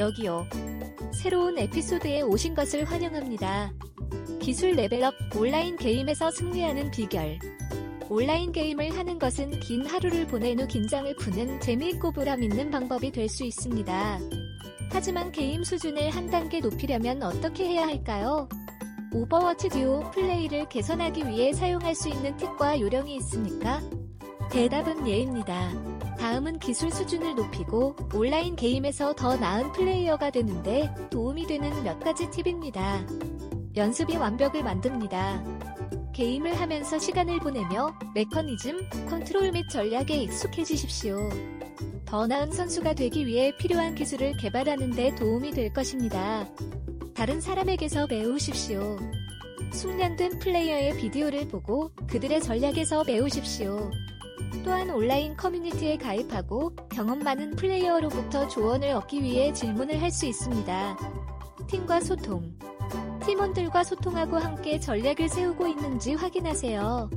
여기요. 새로운 에피소드에 오신 것을 환영합니다. 기술 레벨업 온라인 게임에서 승리하는 비결. 온라인 게임을 하는 것은 긴 하루를 보낸 후 긴장을 푸는 재미있고 보람 있는 방법이 될 수 있습니다. 하지만 게임 수준을 한 단계 높이려면 어떻게 해야 할까요? 오버워치 듀오 플레이를 개선하기 위해 사용할 수 있는 팁과 요령이 있습니까? 대답은 예입니다. 다음은 기술 수준을 높이고 온라인 게임에서 더 나은 플레이어가 되는데 도움이 되는 몇 가지 팁입니다. 연습이 완벽을 만듭니다. 게임을 하면서 시간을 보내며 메커니즘, 컨트롤 및 전략에 익숙해지십시오. 더 나은 선수가 되기 위해 필요한 기술을 개발하는 데 도움이 될 것입니다. 다른 사람에게서 배우십시오. 숙련된 플레이어의 비디오를 보고 그들의 전략에서 배우십시오. 또한 온라인 커뮤니티에 가입하고 경험 많은 플레이어로부터 조언을 얻기 위해 질문을 할 수 있습니다. 팀과 소통. 팀원들과 소통하고 함께 전략을 세우고 있는지 확인하세요.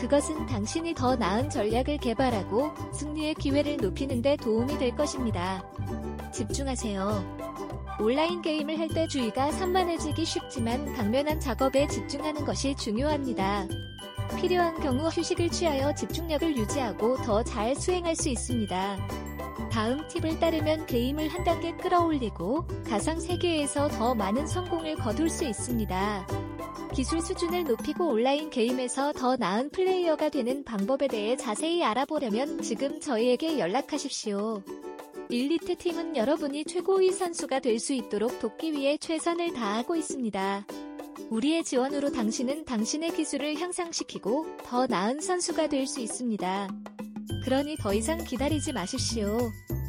그것은 당신이 더 나은 전략을 개발하고 승리의 기회를 높이는 데 도움이 될 것입니다. 집중하세요. 온라인 게임을 할 때 주의가 산만해지기 쉽지만 강면한 작업에 집중하는 것이 중요합니다. 필요한 경우 휴식을 취하여 집중력을 유지하고 더 잘 수행할 수 있습니다. 다음 팁을 따르면 게임을 한 단계 끌어올리고 가상 세계에서 더 많은 성공을 거둘 수 있습니다. 기술 수준을 높이고 온라인 게임에서 더 나은 플레이어가 되는 방법에 대해 자세히 알아보려면 지금 저희에게 연락하십시오. 일리트 팀은 여러분이 최고의 선수가 될 수 있도록 돕기 위해 최선을 다하고 있습니다. 우리의 지원으로 당신은 당신의 기술을 향상시키고 더 나은 선수가 될 수 있습니다. 그러니 더 이상 기다리지 마십시오.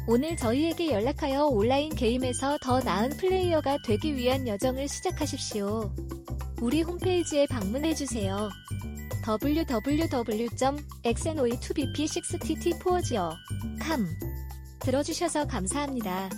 오늘 저희에게 연락하여 온라인 게임에서 더 나은 플레이어가 되기 위한 여정을 시작하십시오. 우리 홈페이지에 방문해주세요. www.xnoe2bp6tt4geo.com 들어주셔서 감사합니다.